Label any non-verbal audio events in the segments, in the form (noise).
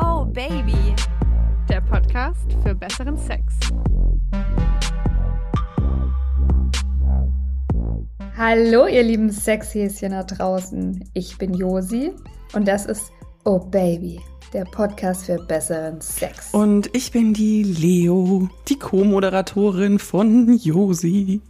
Oh Baby, der Podcast für besseren Sex. Hallo, ihr lieben Sexhäschen da draußen. Ich bin Josi und das ist Oh Baby, der Podcast für besseren Sex. Und ich bin die Leo, die Co-Moderatorin von Josi.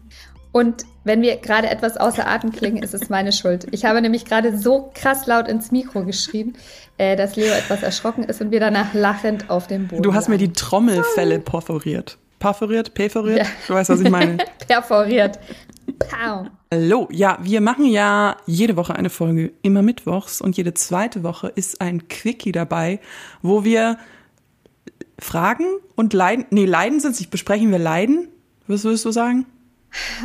Und wenn wir gerade etwas außer Atem klingen, ist es meine Schuld. Ich habe nämlich gerade so krass laut ins Mikro geschrien, äh, dass Leo etwas erschrocken ist und wir danach lachend auf dem Boden Du hast mir die Trommelfelle perforiert. Perforiert? Perforiert? Ja. Du weißt, was ich meine. (laughs) perforiert. Pow. Hallo, ja, wir machen ja jede Woche eine Folge, immer mittwochs und jede zweite Woche ist ein Quickie dabei, wo wir Fragen und Leiden, nee, Leiden sind nicht, besprechen wir Leiden, was würdest du sagen?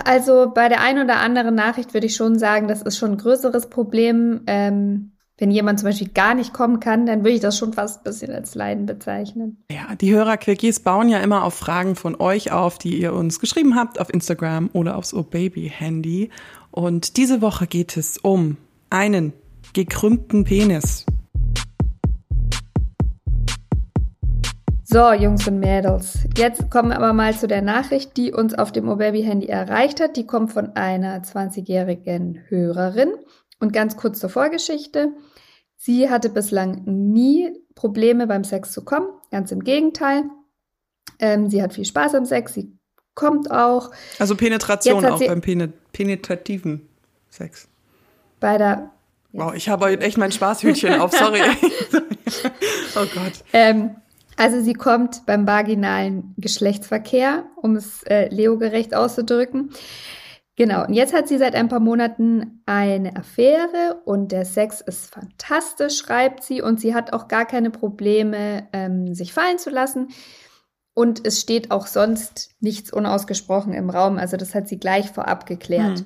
Also bei der einen oder anderen Nachricht würde ich schon sagen, das ist schon ein größeres Problem. Ähm, wenn jemand zum Beispiel gar nicht kommen kann, dann würde ich das schon fast ein bisschen als Leiden bezeichnen. Ja, die Hörerquickies bauen ja immer auf Fragen von euch auf, die ihr uns geschrieben habt auf Instagram oder aufs Oh Baby Handy. Und diese Woche geht es um einen gekrümmten Penis. So, Jungs und Mädels, jetzt kommen wir aber mal zu der Nachricht, die uns auf dem O-Baby-Handy erreicht hat. Die kommt von einer 20-jährigen Hörerin. Und ganz kurz zur Vorgeschichte. Sie hatte bislang nie Probleme beim Sex zu kommen, ganz im Gegenteil. Ähm, sie hat viel Spaß am Sex, sie kommt auch. Also Penetration auch beim penetrativen Sex. Bei der. Wow, ich habe heute echt mein Spaßhütchen auf, sorry. (laughs) oh Gott. Ähm, also sie kommt beim vaginalen Geschlechtsverkehr, um es äh, Leo-gerecht auszudrücken. Genau, und jetzt hat sie seit ein paar Monaten eine Affäre und der Sex ist fantastisch, schreibt sie, und sie hat auch gar keine Probleme, ähm, sich fallen zu lassen. Und es steht auch sonst nichts unausgesprochen im Raum, also das hat sie gleich vorab geklärt. Hm.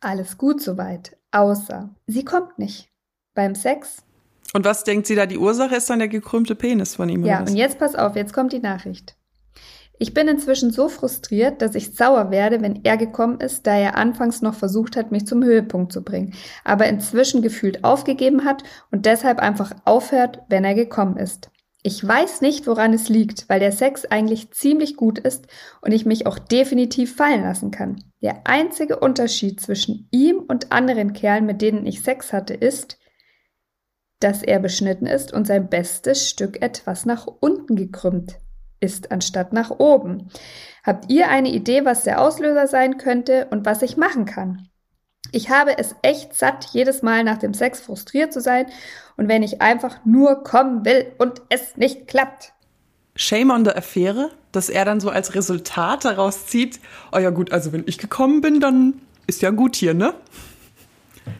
Alles gut soweit, außer sie kommt nicht beim Sex und was denkt sie da? Die Ursache ist dann der gekrümmte Penis von ihm. Ja, und jetzt pass auf, jetzt kommt die Nachricht. Ich bin inzwischen so frustriert, dass ich sauer werde, wenn er gekommen ist, da er anfangs noch versucht hat, mich zum Höhepunkt zu bringen, aber inzwischen gefühlt aufgegeben hat und deshalb einfach aufhört, wenn er gekommen ist. Ich weiß nicht, woran es liegt, weil der Sex eigentlich ziemlich gut ist und ich mich auch definitiv fallen lassen kann. Der einzige Unterschied zwischen ihm und anderen Kerlen, mit denen ich Sex hatte, ist, dass er beschnitten ist und sein bestes Stück etwas nach unten gekrümmt ist, anstatt nach oben. Habt ihr eine Idee, was der Auslöser sein könnte und was ich machen kann? Ich habe es echt satt, jedes Mal nach dem Sex frustriert zu sein und wenn ich einfach nur kommen will und es nicht klappt. Shame on the Affäre, dass er dann so als Resultat daraus zieht, oh ja gut, also wenn ich gekommen bin, dann ist ja gut hier, ne?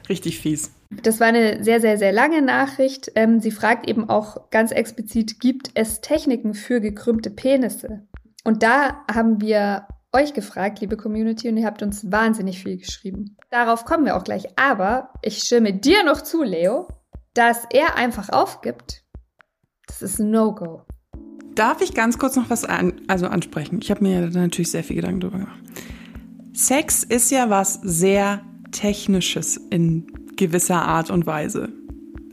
Richtig fies. Das war eine sehr, sehr, sehr lange Nachricht. Ähm, sie fragt eben auch ganz explizit, gibt es Techniken für gekrümmte Penisse? Und da haben wir euch gefragt, liebe Community, und ihr habt uns wahnsinnig viel geschrieben. Darauf kommen wir auch gleich. Aber ich stimme dir noch zu, Leo, dass er einfach aufgibt. Das ist ein No-Go. Darf ich ganz kurz noch was an, also ansprechen? Ich habe mir natürlich sehr viel Gedanken darüber gemacht. Sex ist ja was sehr Technisches in gewisser Art und Weise.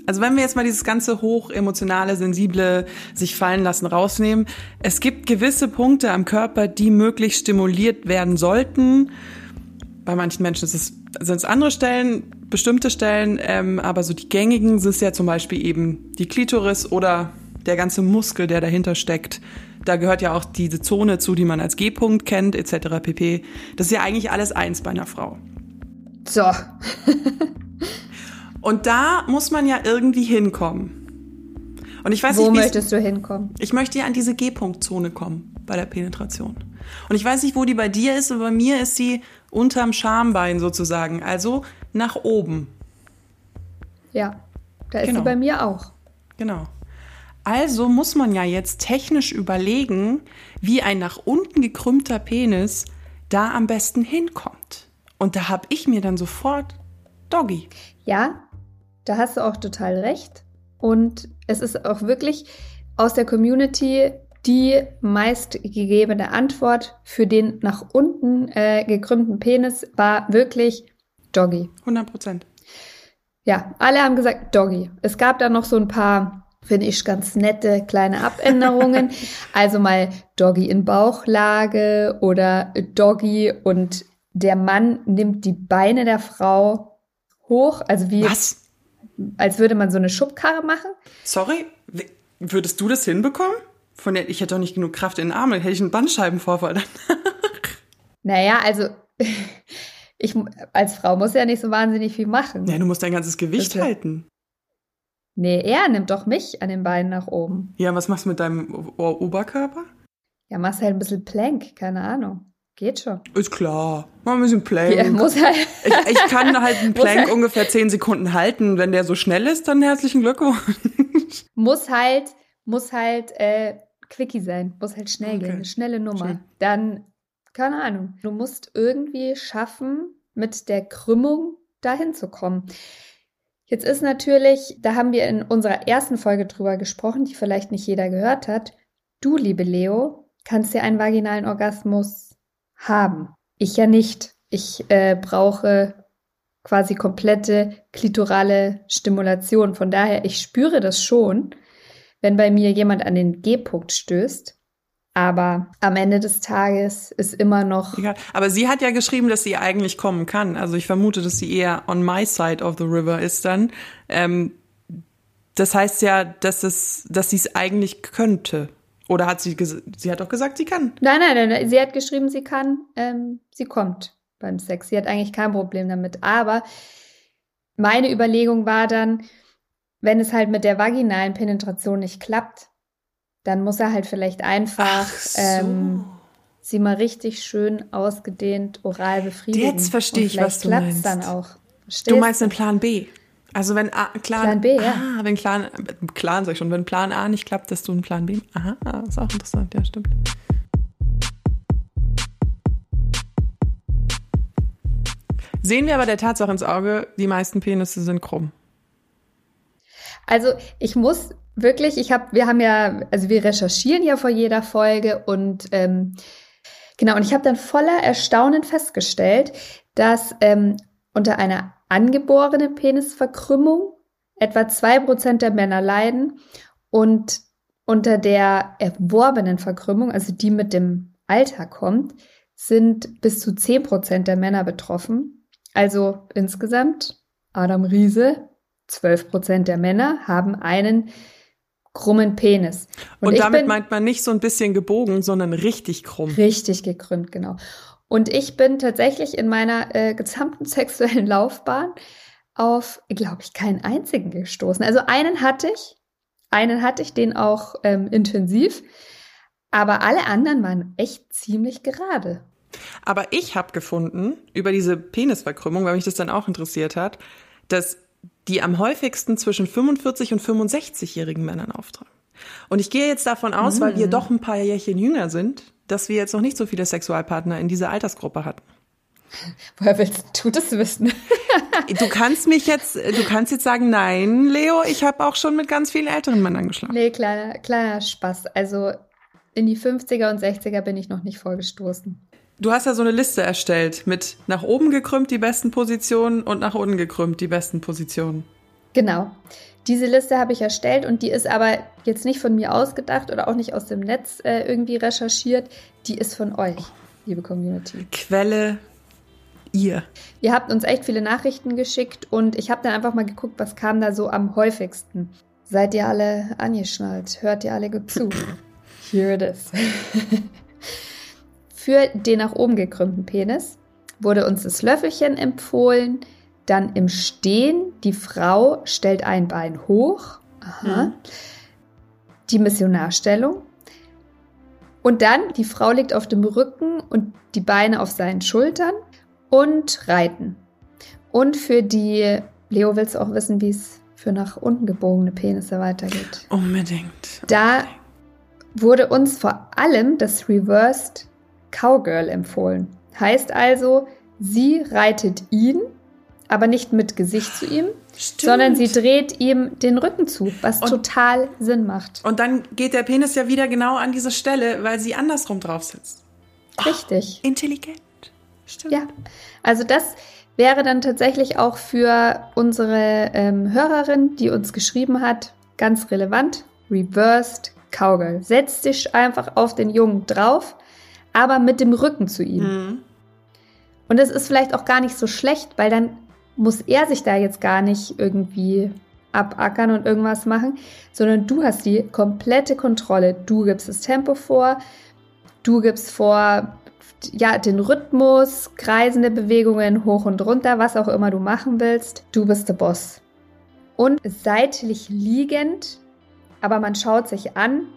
Also wenn wir jetzt mal dieses ganze hochemotionale, sensible sich fallen lassen rausnehmen, es gibt gewisse Punkte am Körper, die möglichst stimuliert werden sollten. Bei manchen Menschen sind es andere Stellen, bestimmte Stellen, ähm, aber so die gängigen sind ja zum Beispiel eben die Klitoris oder der ganze Muskel, der dahinter steckt. Da gehört ja auch diese Zone zu, die man als G-Punkt kennt, etc. pp. Das ist ja eigentlich alles eins bei einer Frau. So. (laughs) Und da muss man ja irgendwie hinkommen. Und ich weiß Wo nicht, möchtest du hinkommen? Ich möchte ja an diese G-Punkt-Zone kommen bei der Penetration. Und ich weiß nicht, wo die bei dir ist, aber bei mir ist sie unterm Schambein sozusagen, also nach oben. Ja, da ist genau. sie bei mir auch. Genau. Also muss man ja jetzt technisch überlegen, wie ein nach unten gekrümmter Penis da am besten hinkommt. Und da habe ich mir dann sofort Doggy. Ja, da hast du auch total recht. Und es ist auch wirklich aus der Community die meistgegebene Antwort für den nach unten äh, gekrümmten Penis war wirklich Doggy. 100 Prozent. Ja, alle haben gesagt Doggy. Es gab da noch so ein paar, finde ich, ganz nette kleine Abänderungen. (laughs) also mal Doggy in Bauchlage oder Doggy und der Mann nimmt die Beine der Frau hoch, also wie Was? Als würde man so eine Schubkarre machen. Sorry, würdest du das hinbekommen? Von der, ich hätte doch nicht genug Kraft in den Armen, hätte ich einen Bandscheibenvorfall dann. Naja, also (laughs) ich als Frau muss ja nicht so wahnsinnig viel machen. Ja, du musst dein ganzes Gewicht Das halten. Nee, er nimmt doch mich an den Beinen nach oben. Ja, was machst du mit deinem Oberkörper? Ja, machst halt ein bisschen Plank, keine Ahnung. Geht schon. Ist klar. Mal ein bisschen Plank. Ja, muss halt. ich, ich kann halt einen (laughs) Plank er- ungefähr 10 Sekunden halten. Wenn der so schnell ist, dann herzlichen Glückwunsch. (laughs) muss halt, muss halt äh, quickie sein, muss halt schnell Okay. gehen, eine schnelle Nummer. Schön. Dann, keine Ahnung, du musst irgendwie schaffen, mit der Krümmung dahin zu kommen. Jetzt ist natürlich, da haben wir in unserer ersten Folge drüber gesprochen, die vielleicht nicht jeder gehört hat. Du, liebe Leo, kannst ja einen vaginalen Orgasmus haben. Ich ja nicht. Ich äh, brauche quasi komplette klitorale Stimulation. Von daher, ich spüre das schon, wenn bei mir jemand an den G-Punkt stößt. Aber am Ende des Tages ist immer noch. Egal. Aber sie hat ja geschrieben, dass sie eigentlich kommen kann. Also ich vermute, dass sie eher on my side of the river ist dann. Ähm, das heißt ja, dass es, dass sie es eigentlich könnte. Oder hat sie, sie hat doch gesagt, sie kann. Nein, nein, nein. Sie hat geschrieben, sie kann, ähm, sie kommt beim Sex. Sie hat eigentlich kein Problem damit. Aber meine Überlegung war dann, wenn es halt mit der vaginalen Penetration nicht klappt, dann muss er halt vielleicht einfach ähm, sie mal richtig schön ausgedehnt oral befriedigen. Jetzt verstehe ich, was du meinst. dann auch. Verstehst Du meinst den Plan B. Also wenn A, Plan, Plan B, ja. Ah, wenn Plan, Plan sag ich schon, wenn Plan A nicht klappt, dass du einen Plan B. Aha, ist auch interessant, ja, stimmt. Sehen wir aber der Tatsache ins Auge, die meisten Penisse sind krumm. Also ich muss wirklich, ich habe, wir haben ja, also wir recherchieren ja vor jeder Folge und ähm, genau, und ich habe dann voller Erstaunen festgestellt, dass ähm, unter einer angeborenen Penisverkrümmung etwa zwei Prozent der Männer leiden und unter der erworbenen Verkrümmung, also die mit dem Alter kommt, sind bis zu zehn Prozent der Männer betroffen. Also insgesamt, Adam Riese, 12 Prozent der Männer haben einen krummen Penis. Und, ich damit meint man nicht so ein bisschen gebogen, sondern richtig krumm. richtig gekrümmt, genau. Und ich bin tatsächlich in meiner äh, gesamten (laughs) sexuellen Laufbahn auf, glaube ich, keinen einzigen gestoßen. Also einen hatte ich, einen hatte ich, den auch ähm, intensiv, aber alle anderen waren echt ziemlich gerade. Aber ich habe gefunden, über diese Penisverkrümmung, weil mich das dann auch interessiert hat, dass die am häufigsten zwischen 45 und 65-jährigen Männern auftragen. Und ich gehe jetzt davon aus, weil wir doch ein paar Jährchen jünger sind, dass wir jetzt noch nicht so viele Sexualpartner in dieser Altersgruppe hatten. Woher willst du das wissen? (laughs) Du kannst mich jetzt, du kannst jetzt sagen, nein, Leo, ich habe auch schon mit ganz vielen älteren Männern geschlafen. nee, kleiner, kleiner Spaß. Also in die 50er und 60er bin ich noch nicht vorgestoßen. Du hast ja so eine Liste erstellt mit nach oben gekrümmt die besten Positionen und nach unten gekrümmt die besten Positionen. Genau. Diese Liste habe ich erstellt und die ist aber jetzt nicht von mir ausgedacht oder auch nicht aus dem Netz äh, irgendwie recherchiert. Die ist von euch, liebe Community. Quelle ihr. Ihr habt uns echt viele Nachrichten geschickt und ich habe dann einfach mal geguckt, was kam da so am häufigsten. Seid ihr alle angeschnallt? Hört ihr alle gut zu? (laughs) Here it is. (laughs) Für den nach oben gekrümmten Penis wurde uns das Löffelchen empfohlen. Dann im Stehen, die Frau stellt ein Bein hoch. Aha. Mhm. Die Missionarstellung. Und dann, die Frau liegt auf dem Rücken und die Beine auf seinen Schultern und reiten. Und für die, Leo, willst du auch wissen, wie es für nach unten gebogene Penisse weitergeht? Unbedingt. Da wurde uns vor allem das Reversed Cowgirl empfohlen. Heißt also, sie reitet ihn, aber nicht mit Gesicht zu ihm, Stimmt. sondern sie dreht ihm den Rücken zu, was Und- total Sinn macht. Und dann geht der Penis ja wieder genau an diese Stelle, weil sie andersrum drauf sitzt. Richtig. Intelligent. Stimmt. Ja. Also das wäre dann tatsächlich auch für unsere ähm, Hörerin, die uns geschrieben hat, ganz relevant. Reversed Cowgirl. Setz dich einfach auf den Jungen drauf, aber mit dem Rücken zu ihm. Mhm. Und es ist vielleicht auch gar nicht so schlecht, weil dann muss er sich da jetzt gar nicht irgendwie abackern und irgendwas machen, sondern du hast die komplette Kontrolle. Du gibst das Tempo vor, du gibst vor, ja, den Rhythmus, kreisende Bewegungen hoch und runter, was auch immer du machen willst. Du bist der Boss. Und seitlich liegend, aber man schaut sich an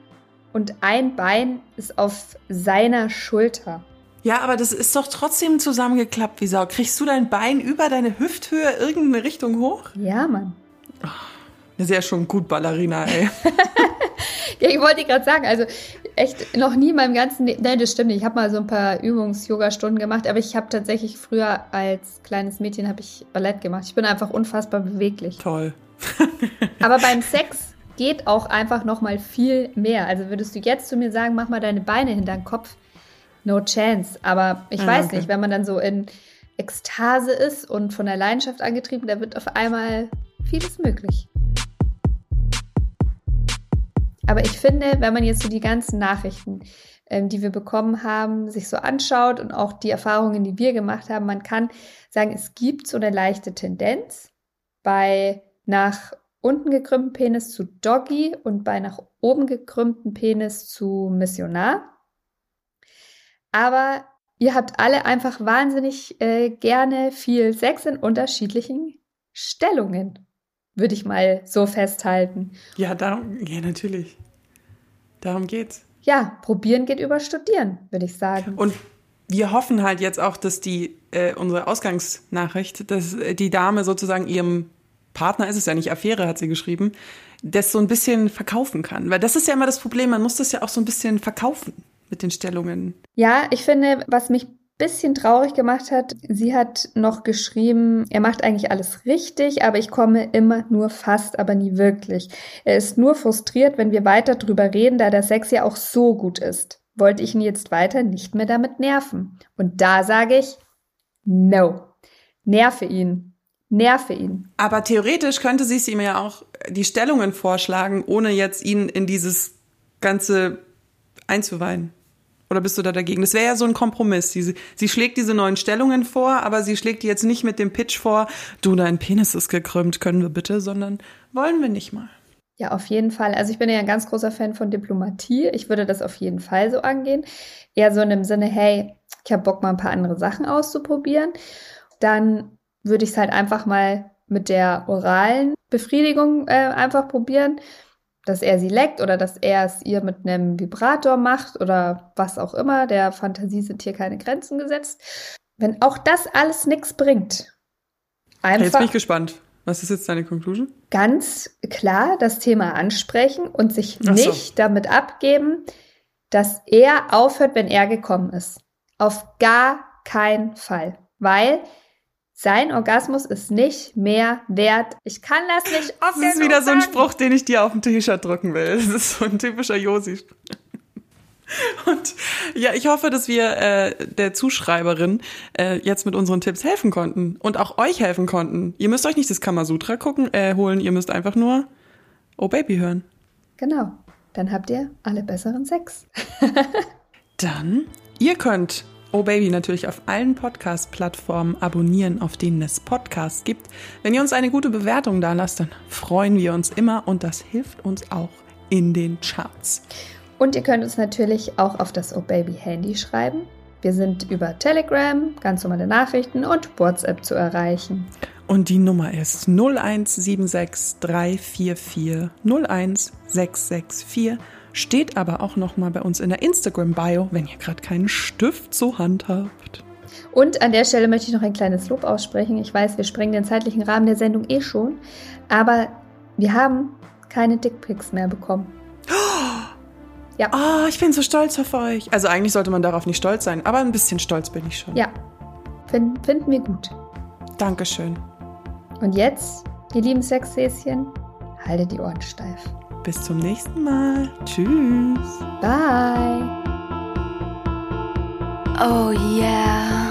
und ein Bein ist auf seiner Schulter. Ja, aber das ist doch trotzdem zusammengeklappt wie Sau. Kriegst du dein Bein über deine Hüfthöhe irgendeine Richtung hoch? Ja, Mann. Das ist ja schon gut Ballerina, ey. (laughs) Ja, ich wollte gerade sagen, also echt noch nie in meinem ganzen Leben. Nein, das stimmt nicht. Ich habe mal so ein paar Übungs-Yoga-Stunden gemacht, aber ich habe tatsächlich früher als kleines Mädchen habe ich Ballett gemacht. Ich bin einfach unfassbar beweglich. Toll. (laughs) Aber beim Sex geht auch einfach noch mal viel mehr. Also würdest du jetzt zu mir sagen, mach mal deine Beine hinter den Kopf, no chance. Aber ich Ah, weiß okay. nicht, wenn man dann so in Ekstase ist und von der Leidenschaft angetrieben, da wird auf einmal vieles möglich. Aber ich finde, wenn man jetzt so die ganzen Nachrichten, ähm, die wir bekommen haben, sich so anschaut und auch die Erfahrungen, die wir gemacht haben, man kann sagen, es gibt so eine leichte Tendenz bei nach unten gekrümmten Penis zu Doggy und bei nach oben gekrümmten Penis zu Missionar. Aber ihr habt alle einfach wahnsinnig äh, gerne viel Sex in unterschiedlichen Stellungen, würde ich mal so festhalten. Ja, darum, ja, natürlich. Darum geht's. Ja, probieren geht über studieren, würde ich sagen. Und wir hoffen halt jetzt auch, dass die, äh, unsere Ausgangsnachricht, dass äh, die Dame sozusagen ihrem Partner, ist es ja nicht, Affäre hat sie geschrieben, das so ein bisschen verkaufen kann. Weil das ist ja immer das Problem, man muss das ja auch so ein bisschen verkaufen mit den Stellungen. Ja, ich finde, was mich ein bisschen traurig gemacht hat, sie hat noch geschrieben, er macht eigentlich alles richtig, aber ich komme immer nur fast, aber nie wirklich. Er ist nur frustriert, wenn wir weiter drüber reden, da der Sex ja auch so gut ist. Wollte ich ihn jetzt weiter nicht mehr damit nerven. Und da sage ich, no. Nerve ihn. Nerve ihn. Aber theoretisch könnte sie es ihm ja auch die Stellungen vorschlagen, ohne jetzt ihn in dieses Ganze einzuweihen. Oder bist du da dagegen? Das wäre ja so ein Kompromiss. Sie, sie schlägt diese neuen Stellungen vor, aber sie schlägt die jetzt nicht mit dem Pitch vor, du, dein Penis ist gekrümmt, können wir bitte, sondern wollen wir nicht mal. Ja, auf jeden Fall. Also ich bin ja ein ganz großer Fan von Diplomatie. Ich würde das auf jeden Fall so angehen. Eher so in dem Sinne, hey, ich habe Bock mal ein paar andere Sachen auszuprobieren. Dann würde ich es halt einfach mal mit der oralen Befriedigung äh, einfach probieren, dass er sie leckt oder dass er es ihr mit einem Vibrator macht oder was auch immer. Der Fantasie sind hier keine Grenzen gesetzt. Wenn auch das alles nichts bringt, Jetzt einfach bin ich gespannt. Was ist jetzt deine Conclusion? ganz klar das Thema ansprechen und sich so. nicht damit abgeben, dass er aufhört, wenn er gekommen ist. Auf gar keinen Fall. Weil sein Orgasmus ist nicht mehr wert. Ich kann das nicht oft (laughs) Das ist wieder so ein. Spruch, den ich dir auf ein T-Shirt drücken will. Das ist so ein typischer Josi. (laughs) Und ja, ich hoffe, dass wir äh, der Zuschreiberin äh, jetzt mit unseren Tipps helfen konnten und auch euch helfen konnten. Ihr müsst euch nicht das Kamasutra gucken, äh, holen, ihr müsst einfach nur Oh Baby hören. Genau. Dann habt ihr alle besseren Sex. (laughs) Dann, ihr könnt Oh Baby natürlich auf allen Podcast-Plattformen abonnieren, auf denen es Podcasts gibt. Wenn ihr uns eine gute Bewertung da lasst, dann freuen wir uns immer und das hilft uns auch in den Charts. Und ihr könnt uns natürlich auch auf das Oh Baby Handy schreiben. Wir sind über Telegram, ganz normale Nachrichten und WhatsApp zu erreichen. Und die Nummer ist 0176 344 01664. Steht aber auch nochmal bei uns in der Instagram-Bio, wenn ihr gerade keinen Stift zur Hand habt. Und an der Stelle möchte ich noch ein kleines Lob aussprechen. Ich weiß, wir sprengen den zeitlichen Rahmen der Sendung eh schon, aber wir haben keine Dickpics mehr bekommen. (gasps) Ja, Oh, ich bin so stolz auf euch. Also eigentlich sollte man darauf nicht stolz sein, aber ein bisschen stolz bin ich schon. ja, Fin finden wir gut. Dankeschön. Und jetzt, ihr lieben Sexhäschen, haltet die Ohren steif. Bis zum nächsten Mal. Tschüss. Bye! Oh yeah.